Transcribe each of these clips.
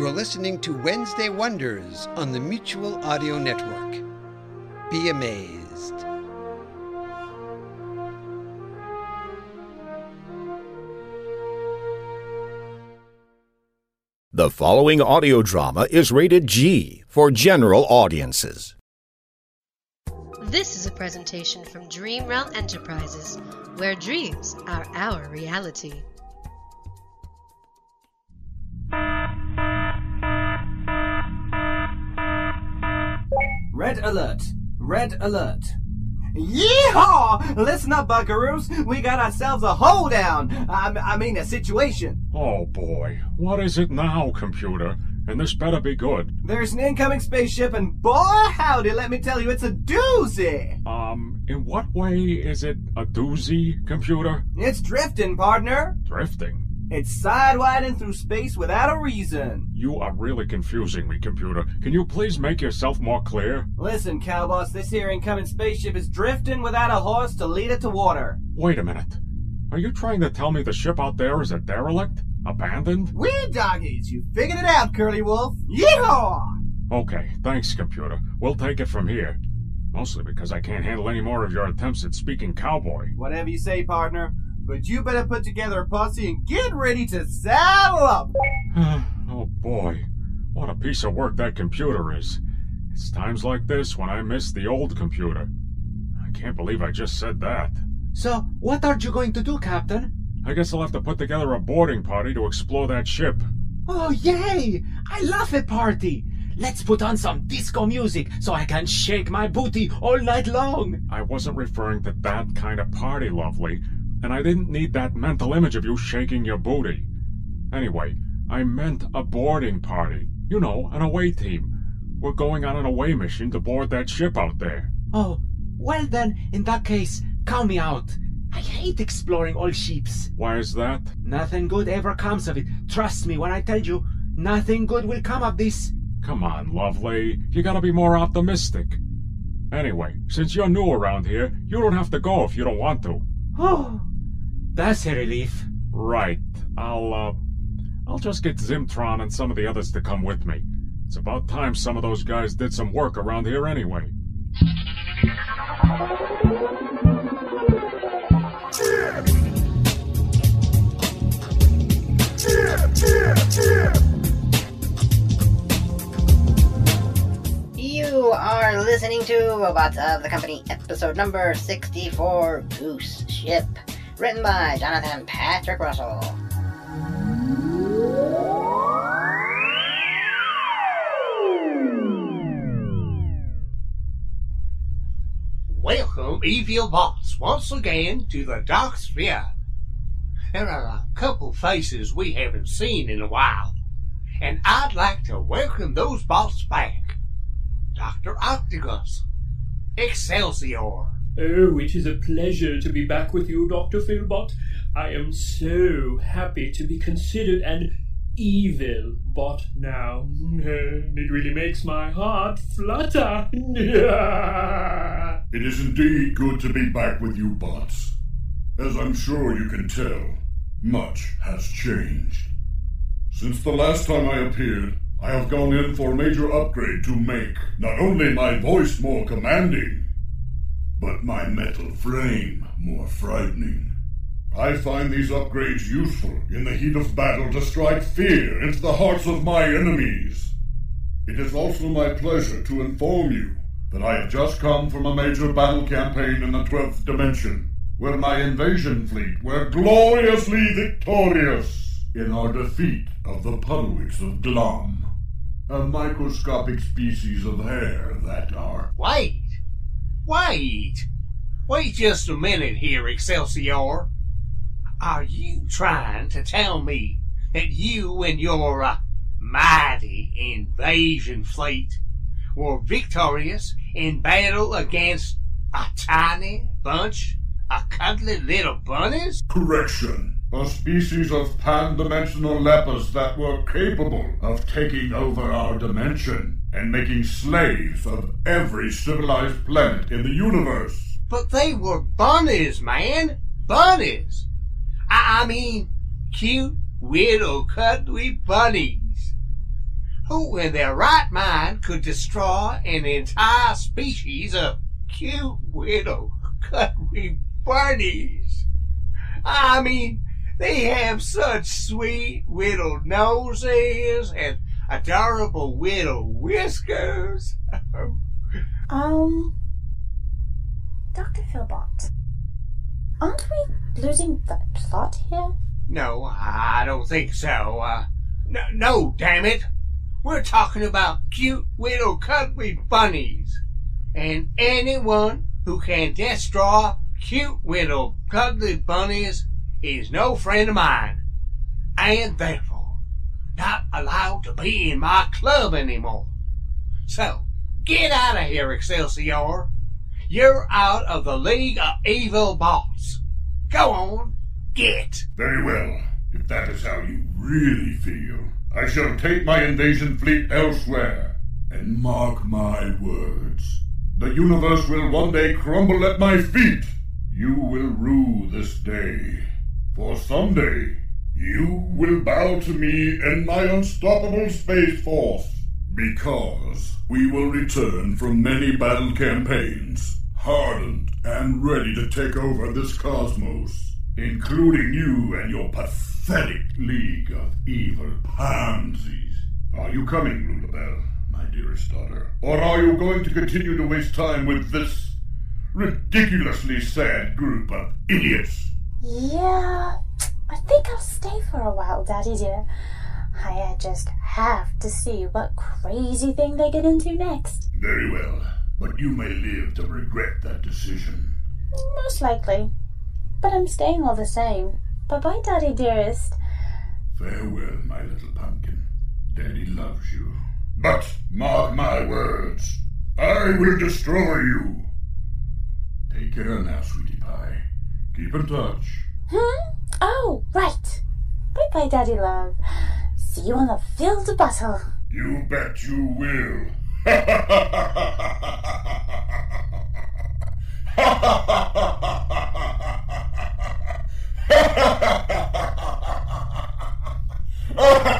You're listening to Wednesday Wonders on the Mutual Audio Network. Be amazed. The following audio drama is rated G for general audiences. This is a presentation from Dream Realm Enterprises, where dreams are our reality. Red alert! Red alert! Yeehaw! Listen up, buckaroos. We got ourselves a hold down. I, I mean, a situation. Oh boy, what is it now, computer? And this better be good. There's an incoming spaceship, and boy, howdy, let me tell you, it's a doozy. Um, in what way is it a doozy, computer? It's drifting, partner. Drifting? It's sidewinding through space without a reason. You are really confusing me, computer. Can you please make yourself more clear? Listen, cowboss, this here incoming spaceship is drifting without a horse to lead it to water. Wait a minute. Are you trying to tell me the ship out there is a derelict? Abandoned? We doggies, you figured it out, Curly Wolf. Yeehaw! Okay, thanks, computer. We'll take it from here. Mostly because I can't handle any more of your attempts at speaking cowboy. Whatever you say, partner. But you better put together a posse and get ready to saddle up. oh boy, what a piece of work that computer is. It's times like this when I miss the old computer. I can't believe I just said that. So, what are you going to do, Captain? I guess I'll have to put together a boarding party to explore that ship. Oh, yay! I love a party! Let's put on some disco music so I can shake my booty all night long. I wasn't referring to that kind of party, lovely and I didn't need that mental image of you shaking your booty. Anyway, I meant a boarding party. You know, an away team. We're going on an away mission to board that ship out there. Oh, well then, in that case, count me out. I hate exploring old ships. Why is that? Nothing good ever comes of it. Trust me when I tell you, nothing good will come of this. Come on, lovely. You gotta be more optimistic. Anyway, since you're new around here, you don't have to go if you don't want to. Oh, that's a relief. Right. I'll, uh, I'll just get Zimtron and some of the others to come with me. It's about time some of those guys did some work around here anyway. You are listening to Robots of the Company, episode number 64 Goose Ship written by Jonathan Patrick Russell. Welcome, evil bots, once again to the Dark Sphere. There are a couple faces we haven't seen in a while, and I'd like to welcome those bots back. Dr. Octagus, Excelsior, Oh, it is a pleasure to be back with you, Dr. Filbot. I am so happy to be considered an evil bot now. It really makes my heart flutter. it is indeed good to be back with you, bots. As I'm sure you can tell, much has changed. Since the last time I appeared, I have gone in for a major upgrade to make not only my voice more commanding, but my metal frame more frightening. I find these upgrades useful in the heat of battle to strike fear into the hearts of my enemies. It is also my pleasure to inform you that I have just come from a major battle campaign in the 12th dimension, where my invasion fleet were gloriously victorious in our defeat of the Puddlewicks of Glom, a microscopic species of hare that are. Wait! Wait! Wait just a minute here, Excelsior. Are you trying to tell me that you and your uh, mighty invasion fleet were victorious in battle against a tiny bunch of cuddly little bunnies? Correction. A species of pan-dimensional lepers that were capable of taking over our dimension and making slaves of every civilized planet in the universe. But they were bunnies, man. Bunnies. I, I mean, cute, little, cuddly bunnies. Who in their right mind could destroy an entire species of cute, little, cuddly bunnies? I mean, they have such sweet little noses and adorable little whiskers. Um, Dr. Filbot, aren't we losing the plot here? No, I don't think so. Uh, no, no, damn it. We're talking about cute little cuddly bunnies. And anyone who can destroy cute little cuddly bunnies is no friend of mine. And therefore, not allowed to be in my club anymore. So, get out of here, Excelsior. You're out of the League of Evil Bots. Go on, get. Very well. If that is how you really feel, I shall take my invasion fleet elsewhere. And mark my words. The universe will one day crumble at my feet. You will rue this day. For someday, you will bow to me and my unstoppable space force. Because we will return from many battle campaigns, hardened and ready to take over this cosmos, including you and your pathetic league of evil pansies. Are you coming, Lulabelle, my dearest daughter? Or are you going to continue to waste time with this ridiculously sad group of idiots? Yeah, I think I'll stay for a while, Daddy dear. I uh, just have to see what crazy thing they get into next. Very well, but you may live to regret that decision. Most likely. But I'm staying all the same. Bye bye, Daddy dearest. Farewell, my little pumpkin. Daddy loves you. But mark my words, I will destroy you. Take care now, sweetie pie. Keep in touch. Hmm? Oh, right. Bye bye, Daddy love. See you on the field of battle. You bet you will.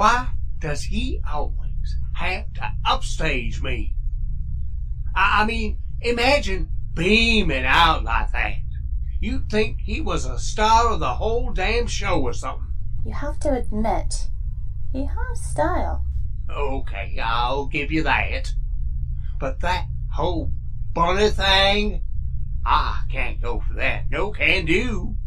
why does he always have to upstage me? I, I mean, imagine beaming out like that. You'd think he was a star of the whole damn show or something. You have to admit, he has style. Okay, I'll give you that. But that whole bunny thing, I can't go for that. No can do.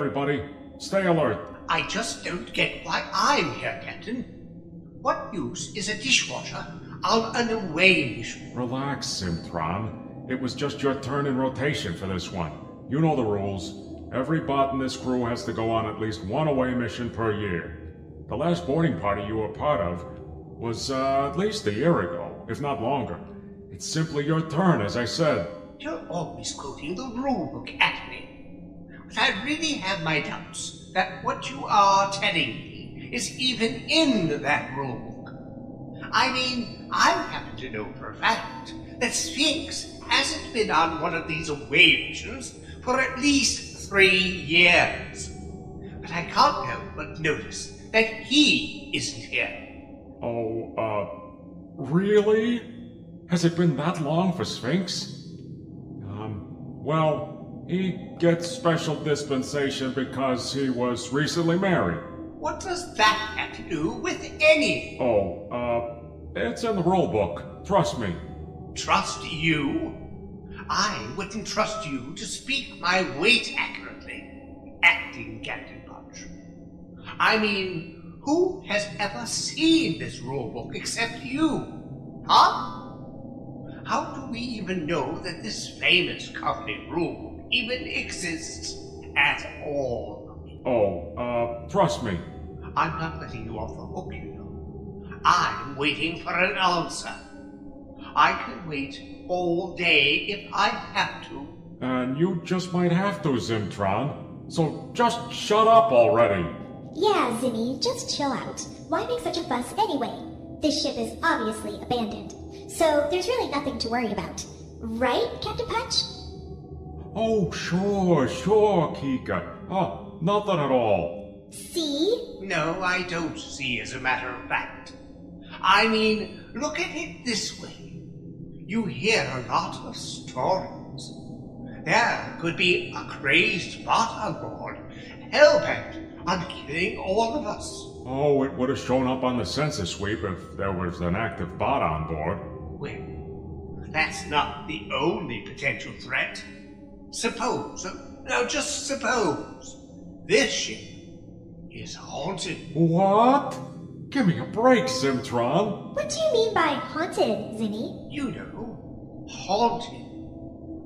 Everybody, stay alert. I just don't get why I'm here, Captain. What use is a dishwasher on an away mission? Relax, Zimtron. It was just your turn in rotation for this one. You know the rules. Every bot in this crew has to go on at least one away mission per year. The last boarding party you were part of was uh, at least a year ago, if not longer. It's simply your turn, as I said. You're always quoting the rulebook at me. I really have my doubts that what you are telling me is even in that rulebook. I mean, I happen to know for a fact that Sphinx hasn't been on one of these away missions for at least three years. But I can't help but notice that he isn't here. Oh, uh, really? Has it been that long for Sphinx? Um, well, he gets special dispensation because he was recently married. What does that have to do with any? Oh, uh, It's in the rule book. Trust me. Trust you? I wouldn't trust you to speak my weight accurately, acting Captain Putch. I mean, who has ever seen this rule book except you? Huh? How do we even know that this famous company rule even exists at all? Oh, uh, trust me. I'm not letting you off the hook, you know. I'm waiting for an answer. I can wait all day if I have to. And you just might have to, Zimtron. So just shut up already. Yeah, Zimmy, just chill out. Why make such a fuss anyway? This ship is obviously abandoned. So there's really nothing to worry about. Right, Captain Putch? Oh, sure, sure, Kika. Oh, nothing at all. See? No, I don't see, as a matter of fact. I mean, look at it this way. You hear a lot of stories. There could be a crazed bot on board, hell-bent on killing all of us. Oh, it would have shown up on the census sweep if there was an active bot on board. Well, that's not the only potential threat. Suppose, uh, now just suppose, this ship is haunted. What? Give me a break, Zimtron. What do you mean by haunted, Zimmy? You know, haunted.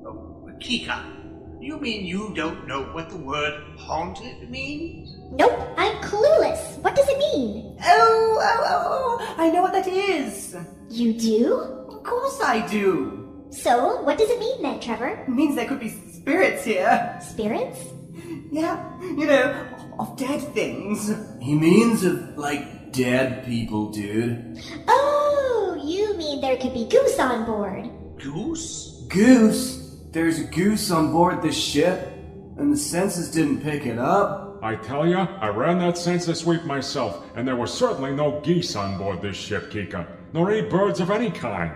Oh, Kika, you mean you don't know what the word haunted means? Nope, I'm clueless. What does it mean? Oh, oh, oh, oh, I know what that is. You do? Of course I do. So, what does it mean then, Trevor? It means there could be spirits here. Spirits? Yeah, you know, of dead things. He means of, like, dead people, dude. Oh, you mean there could be goose on board? Goose? Goose? There's a goose on board this ship, and the census didn't pick it up. I tell ya, I ran that census sweep myself, and there were certainly no geese on board this ship, Kika, nor any birds of any kind.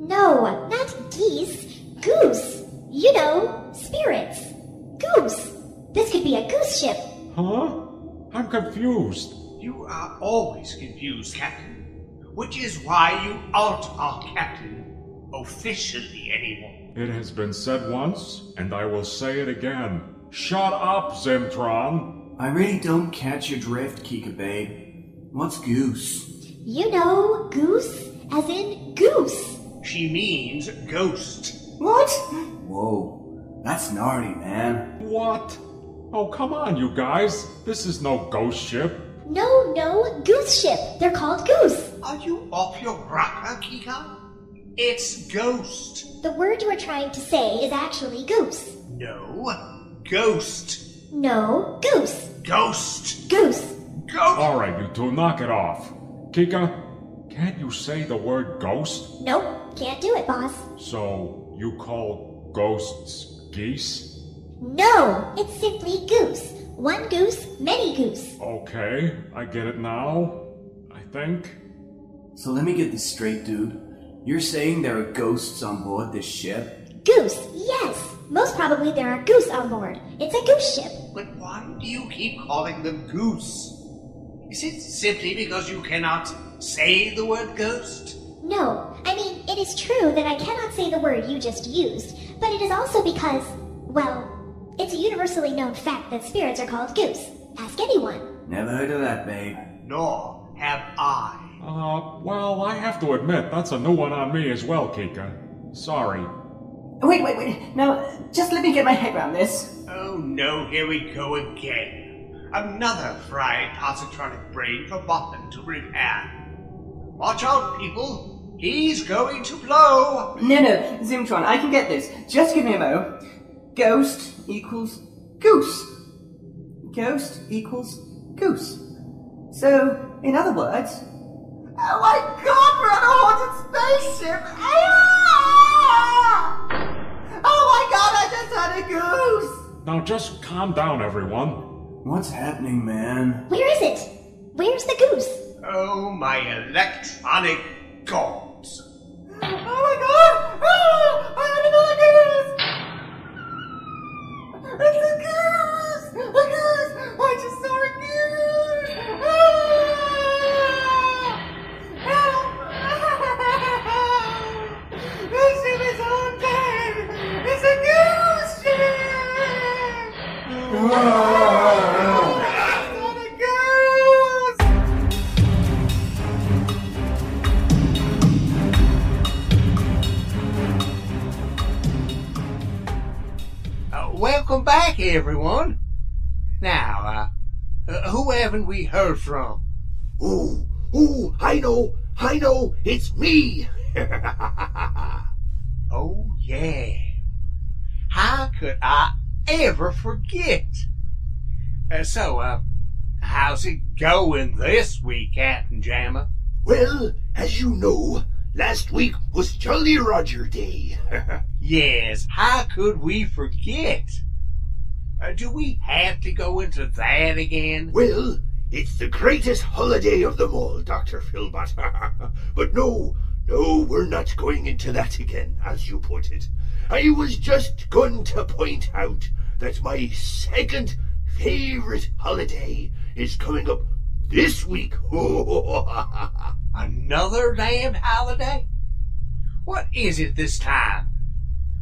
No, not geese. Goose. You know, spirits. Goose. This could be a goose ship. Huh? I'm confused. You are always confused, Captain. Which is why you aren't our captain, officially anymore. It has been said once, and I will say it again. Shut up, Zimtron! I really don't catch your drift, Kika babe. What's goose? You know, goose, as in goose. She means ghost. What? Whoa, that's gnarly, man. What? Oh, come on, you guys. This is no ghost ship. No, no, goose ship. They're called goose. Are you off your rocker, Kika? It's ghost. The word you are trying to say is actually goose. No, ghost. No, goose. Ghost. Goose. Ghost. All right, you two, knock it off. Kika, can't you say the word ghost? Nope, can't do it, boss. So, you call ghosts geese? No, it's simply goose. One goose, many goose. Okay, I get it now. I think. So let me get this straight, dude. You're saying there are ghosts on board this ship? Goose, yes. Most probably there are goose on board. It's a goose ship. But why do you keep calling them goose? Is it simply because you cannot say the word ghost? No, I mean, it is true that I cannot say the word you just used, but it is also because, well, it's a universally known fact that spirits are called goose. Ask anyone. Never heard of that, babe. Nor have I. Uh, well, I have to admit, that's a new one on me as well, Kika. Sorry. Wait, wait, wait. Now, just let me get my head around this. Oh no, here we go again. Another fried positronic brain for Botman to repair. Watch out, people. He's going to blow. No, no, Zimtron, I can get this. Just give me a mo. Ghost equals goose. Ghost equals goose. So, in other words, oh my god, we're on a haunted spaceship! Ah! Oh my god, I just had a goose! Now just calm down, everyone. What's happening, man? Where is it? Where's the goose? Oh, my electronic gods. Back, everyone. Now, uh, uh, who haven't we heard from? Ooh, ooh, I know, I know, it's me. oh, yeah. How could I ever forget? Uh, so, uh, how's it going this week, Captain Jammer? Well, as you know, last week was Jolly Roger Day. yes, how could we forget? Uh, do we have to go into that again? Well, it's the greatest holiday of them all, Dr. Filbot. but no, no, we're not going into that again, as you put it. I was just going to point out that my second favorite holiday is coming up this week. Another damned holiday? What is it this time?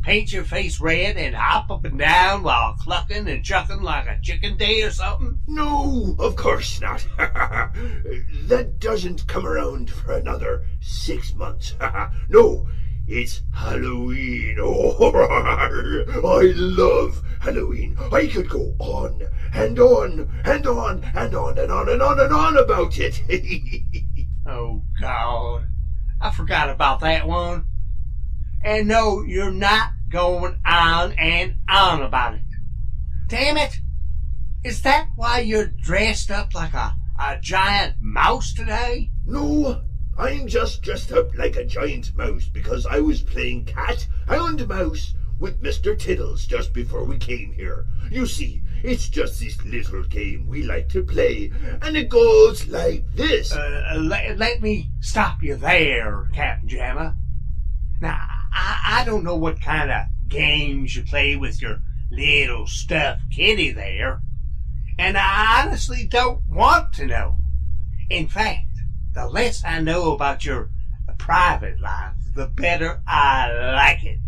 Paint your face red and hop up and down while clucking and chucking like a chicken day or something? No, of course not. that doesn't come around for another six months. no, it's Halloween. Oh, I love Halloween. I could go on and on and on and on and on and on and on about it. oh, God. I forgot about that one. And no, you're not going on and on about it. Damn it! Is that why you're dressed up like a, a giant mouse today? No, I'm just dressed up like a giant mouse because I was playing cat and mouse with Mr. Tiddles just before we came here. You see, it's just this little game we like to play, and it goes like this. Uh, let, let me stop you there, Captain Jammer. Now, I, I don't know what kind of games you play with your little stuffed kitty there, and I honestly don't want to know. In fact, the less I know about your private life, the better I like it.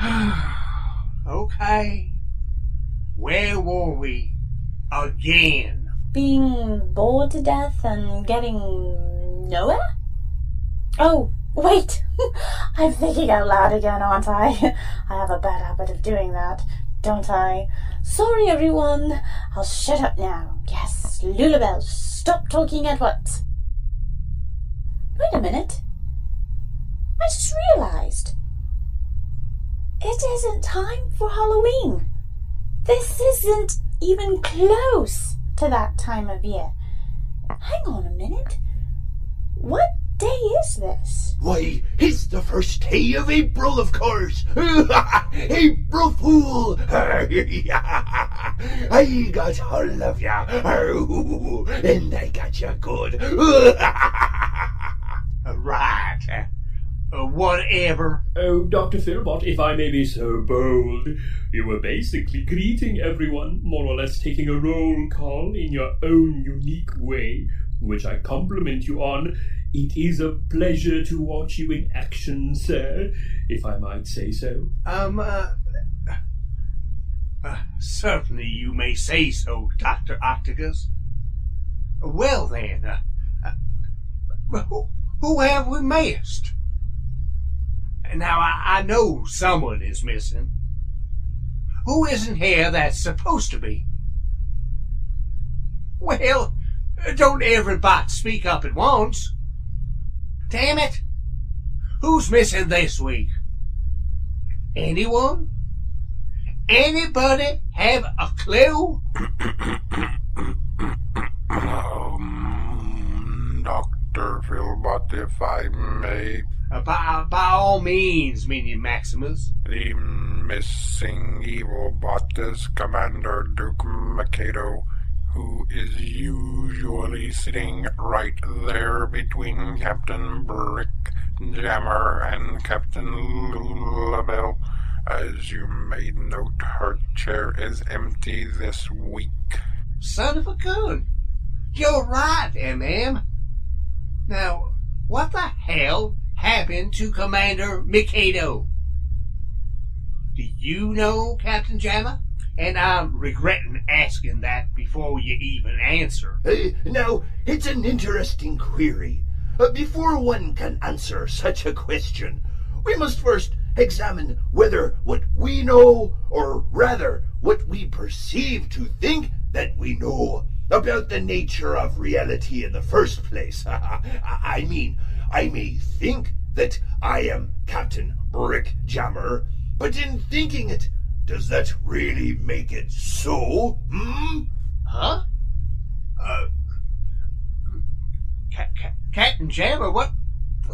okay. Where were we again? Being bored to death and getting nowhere? Oh, wait! I'm thinking out loud again, aren't I? I have a bad habit of doing that, don't I? Sorry, everyone. I'll shut up now. Yes, Lulabelle, stop talking at once. Wait a minute. I just realized. It isn't time for Halloween. This isn't even close to that time of year. Hang on a minute. What day is this? Why, it's the first day of April, of course. April Fool. I got all of ya. And I got ya good. right. Uh, whatever. Oh, Dr. Filbot, if I may be so bold, you were basically greeting everyone, more or less taking a roll call in your own unique way, which I compliment you on. It is a pleasure to watch you in action, sir, if I might say so. Um, uh, uh certainly you may say so, Dr. Octagus. Well then, uh, uh, who, who have we missed? Now, I, I know someone is missing. Who isn't here that's supposed to be? Well, don't everybody speak up at once. Damn it! Who's missing this week? Anyone? Anybody have a clue? um, Dr. Filbot, if I may. Uh, by, by all means, Minion Maximus. The missing evil bot is Commander Duke Mikado, who is usually sitting right there between Captain Brick Jammer and Captain Lulabelle. As you may note, her chair is empty this week. Son of a gun! You're right, MM. Now, what the hell happened to Commander Mikado? Do you know, Captain Jammer? And I'm regretting asking that before you even answer. Uh, now, it's an interesting query. Uh, before one can answer such a question, we must first examine whether what we know, or rather what we perceive to think that we know, about the nature of reality in the first place. I mean, I may think that I am Captain Brickjammer, but in thinking it, does that really make it so? Hmm? Huh? Uh, Ca- Ca- Captain Jammer, what,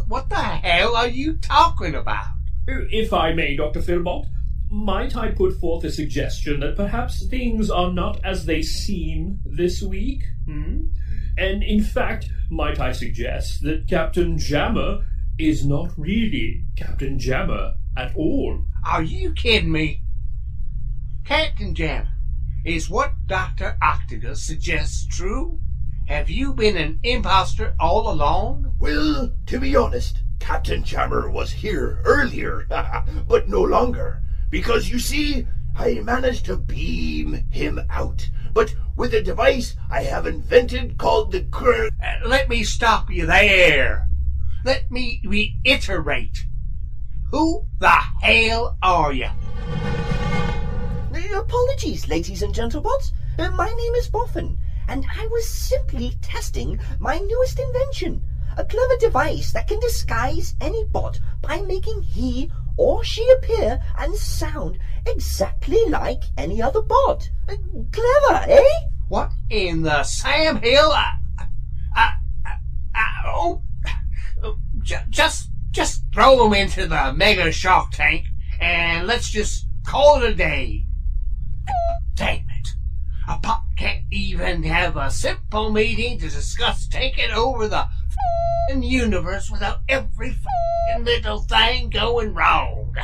what the hell are you talking about? If I may, Dr. Filbot, might I put forth a suggestion that perhaps things are not as they seem this week? Hmm? And in fact, might I suggest that Captain Jammer is not really Captain Jammer at all? Are you kidding me? Captain Jammer, is what Dr. Octagus suggests true? Have you been an impostor all along? Well, to be honest, Captain Jammer was here earlier, but no longer. Because you see, I managed to beam him out. But with a device I have invented called the Gr- Uh, let me stop you there. Let me reiterate. Who the hell are you? Uh, Apologies, ladies and gentlebots. Uh, my name is Boffin, and I was simply testing my newest invention. A clever device that can disguise any bot by making he or she appear and sound exactly like any other bot. Uh, clever, eh? What in the Sam Hill? I, I, I, I, oh, oh, ju- just, just throw him into the mega shark tank and let's just call it a day. A pop can't even have a simple meeting to discuss taking over the universe without every little thing going wrong.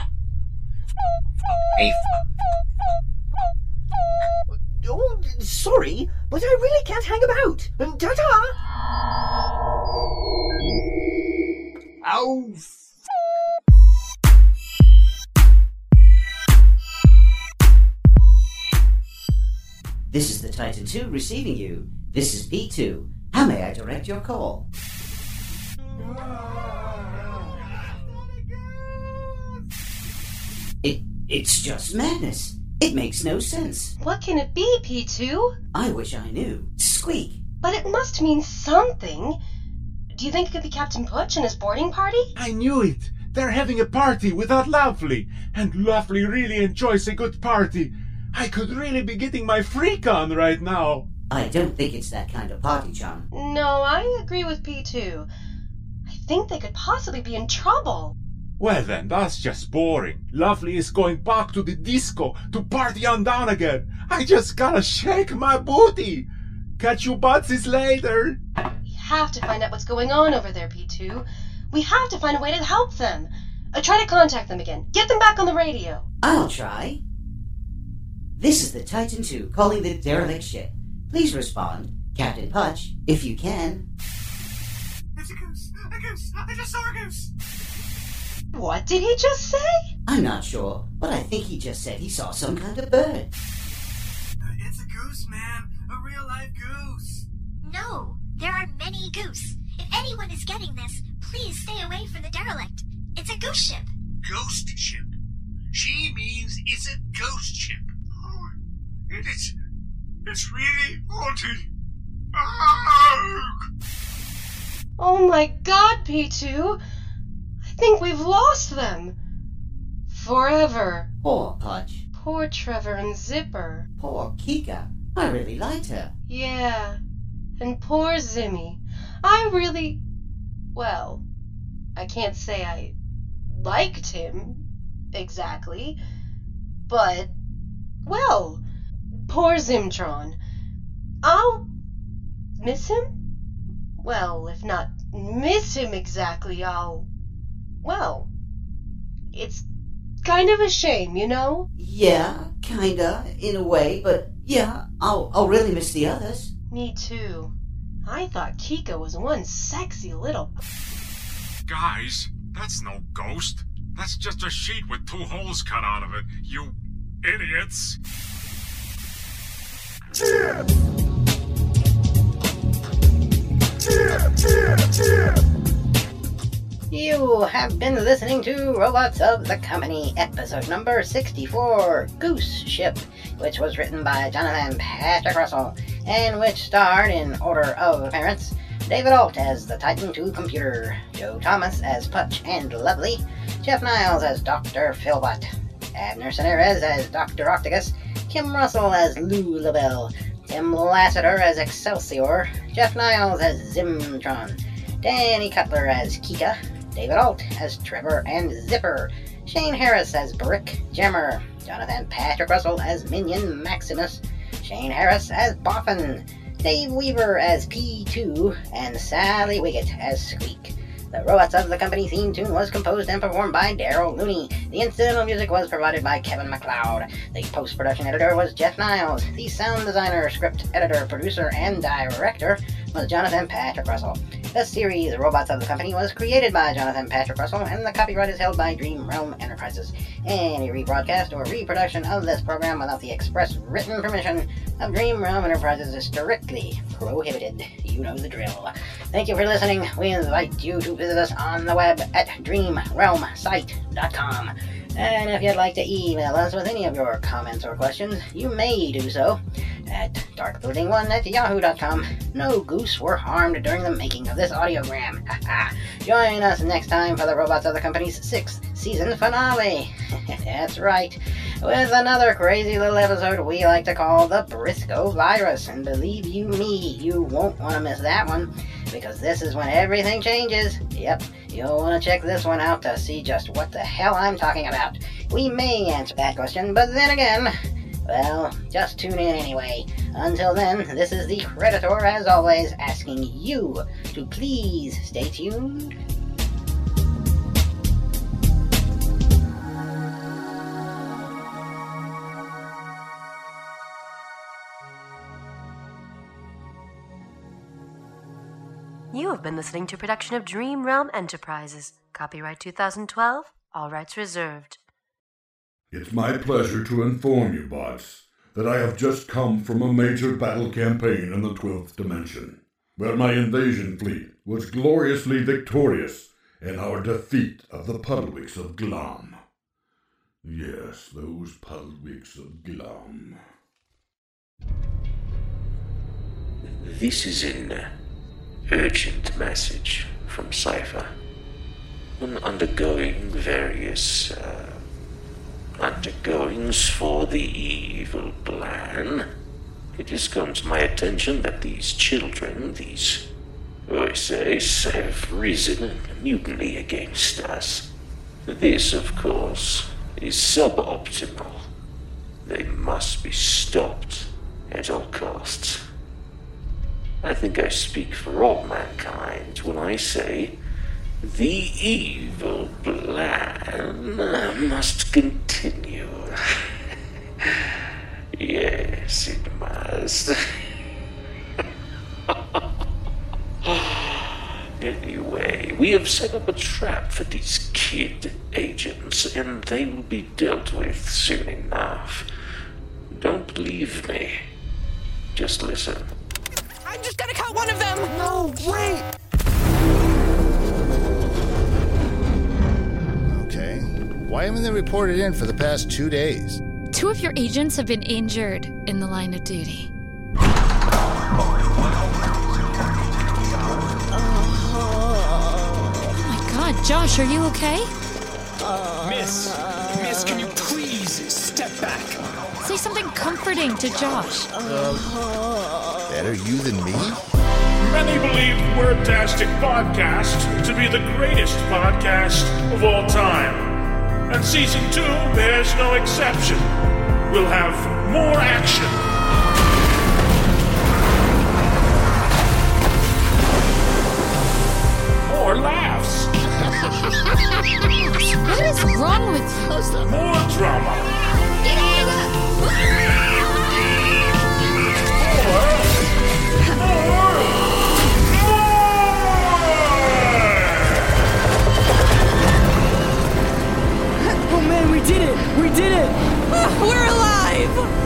Oh, sorry, but I really can't hang about. Um, Ta-ta! Oh, This is the Titan II receiving you. This is P2. How may I direct your call? It it's just madness. It makes no sense. What can it be, P2? I wish I knew. Squeak. But it must mean something. Do you think it could be Captain Putch and his boarding party? I knew it. They're having a party without Lovely, and Lovely really enjoys a good party. I could really be getting my freak on right now. I don't think it's that kind of party, John. No, I agree with P2. I think they could possibly be in trouble. Well then, that's just boring. Lovely is going back to the disco to party on down again. I just gotta shake my booty. Catch you buttsies later. We have to find out what's going on over there, P2. We have to find a way to help them. Uh, try to contact them again. Get them back on the radio. I'll try. This is the Titan II calling the derelict ship. Please respond, Captain Putch, if you can. It's a goose! A goose! I just saw a goose! What did he just say? I'm not sure, but I think he just said he saw some kind of bird. It's a goose, man! A real live goose! No, there are many goose. If anyone is getting this, please stay away from the derelict. It's a goose ship. Ghost ship. She means it's a ghost ship. It is. It's really haunted. Oh! Oh my god, P2. I think we've lost them. Forever. Poor Putch. Poor Trevor and Zipper. Poor Kika. I really liked her. Yeah. And poor Zimmy. I really. Well, I can't say I liked him exactly, but. Well, poor Zimtron. I'll miss him? Well, if not miss him exactly, I'll. Well, it's kind of a shame, you know? Yeah, kinda, in a way, but yeah, I'll, I'll really miss the others. Me too. I thought Kika was one sexy little. Guys, that's no ghost. That's just a sheet with two holes cut out of it, you idiots. You have been listening to Robots of the Company, episode number 64, Goose Ship, which was written by Jonathan Patrick Russell, and which starred, in order of appearance, David Alt as the Titan II computer, Joe Thomas as Putch and Lovely, Jeff Niles as Dr. Filbot, Abner Senires as Dr. Octagus, Kim Russell as Lou LaBelle, Tim Lassiter as Excelsior, Jeff Niles as Zimtron, Danny Cutler as Kika, David Alt as Trevor and Zipper, Shane Harris as Brick Jammer, Jonathan Patrick Russell as Minion Maximus, Shane Harris as Boffin, Dave Weaver as P2, and Sally Wiggett as Squeak. The Robots of the Company theme tune was composed and performed by Daryl Looney. The incidental music was provided by Kevin MacLeod. The post production editor was Jeff Niles. The sound designer, script editor, producer, and director was Jonathan Patrick Russell. The series Robots of the Company was created by Jonathan Patrick Russell, and the copyright is held by Dream Realm Enterprises. Any rebroadcast or reproduction of this program without the express written permission of Dream Realm Enterprises is strictly prohibited. You know the drill. Thank you for listening. We invite you to visit us on the web at dreamrealmsite.com. And if you'd like to email us with any of your comments or questions, you may do so at darkbuilding1 at yahoo.com. No goose were harmed during the making of this audiogram. Join us next time for the Robots of the Company's sixth season finale. That's right, with another crazy little episode we like to call the Briscoe Virus. And believe you me, you won't want to miss that one, because this is when everything changes. Yep, you'll want to check this one out to see just what the hell I'm talking about. We may answer that question, but then again, well, just tune in anyway. Until then, this is the Creditor, as always, asking you to please stay tuned. You have been listening to a production of Dream Realm Enterprises. Copyright 2012, all rights reserved. It's my pleasure to inform you, bots, that I have just come from a major battle campaign in the 12th dimension, where my invasion fleet was gloriously victorious in our defeat of the Puddlewicks of Glom. Yes, those Puddlewicks of Glom. This is an urgent message from Cypher. When undergoing various uh, undergoings for the evil plan, it has come to my attention that these children, these Oises, have risen in mutiny against us. This, of course, is suboptimal. They must be stopped at all costs. I think I speak for all mankind when I say the evil plan must continue. yes, it must. anyway, we have set up a trap for these kid agents, and they will be dealt with soon enough. Don't believe me. Just listen. I'm just gonna cut one of them! No, wait! Okay. Why haven't they reported in for the past two days? Two of your agents have been injured in the line of duty. Oh my god, Josh, are you okay? Miss, Miss, can you please step back? Say something comforting to Josh. Um, better you than me? Many believe Wordtastic Podcast to be the greatest podcast of all time. And season two bears no exception. We'll have more action. More laughs. what is wrong with you? More drama. Did it! We did it! We're alive!